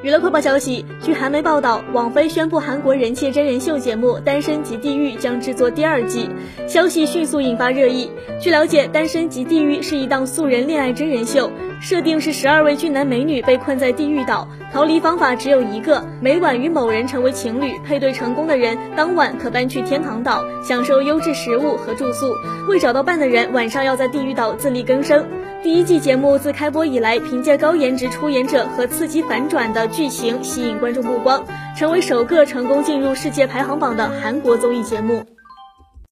娱乐快报消息，据韩媒报道，网飞宣布韩国人气真人秀节目《单身即地狱》将制作第二季，消息迅速引发热议。据了解，《单身即地狱》是一档素人恋爱真人秀，设定是十二位俊男美女被困在地狱岛，逃离方法只有一个，每晚与某人成为情侣，配对成功的人当晚可搬去天堂岛，享受优质食物和住宿；未找到伴的人，晚上要在地狱岛自力更生。第一季节目自开播以来，凭借高颜值出演者和刺激反转的剧情吸引观众目光，成为首个成功进入世界排行榜的韩国综艺节目。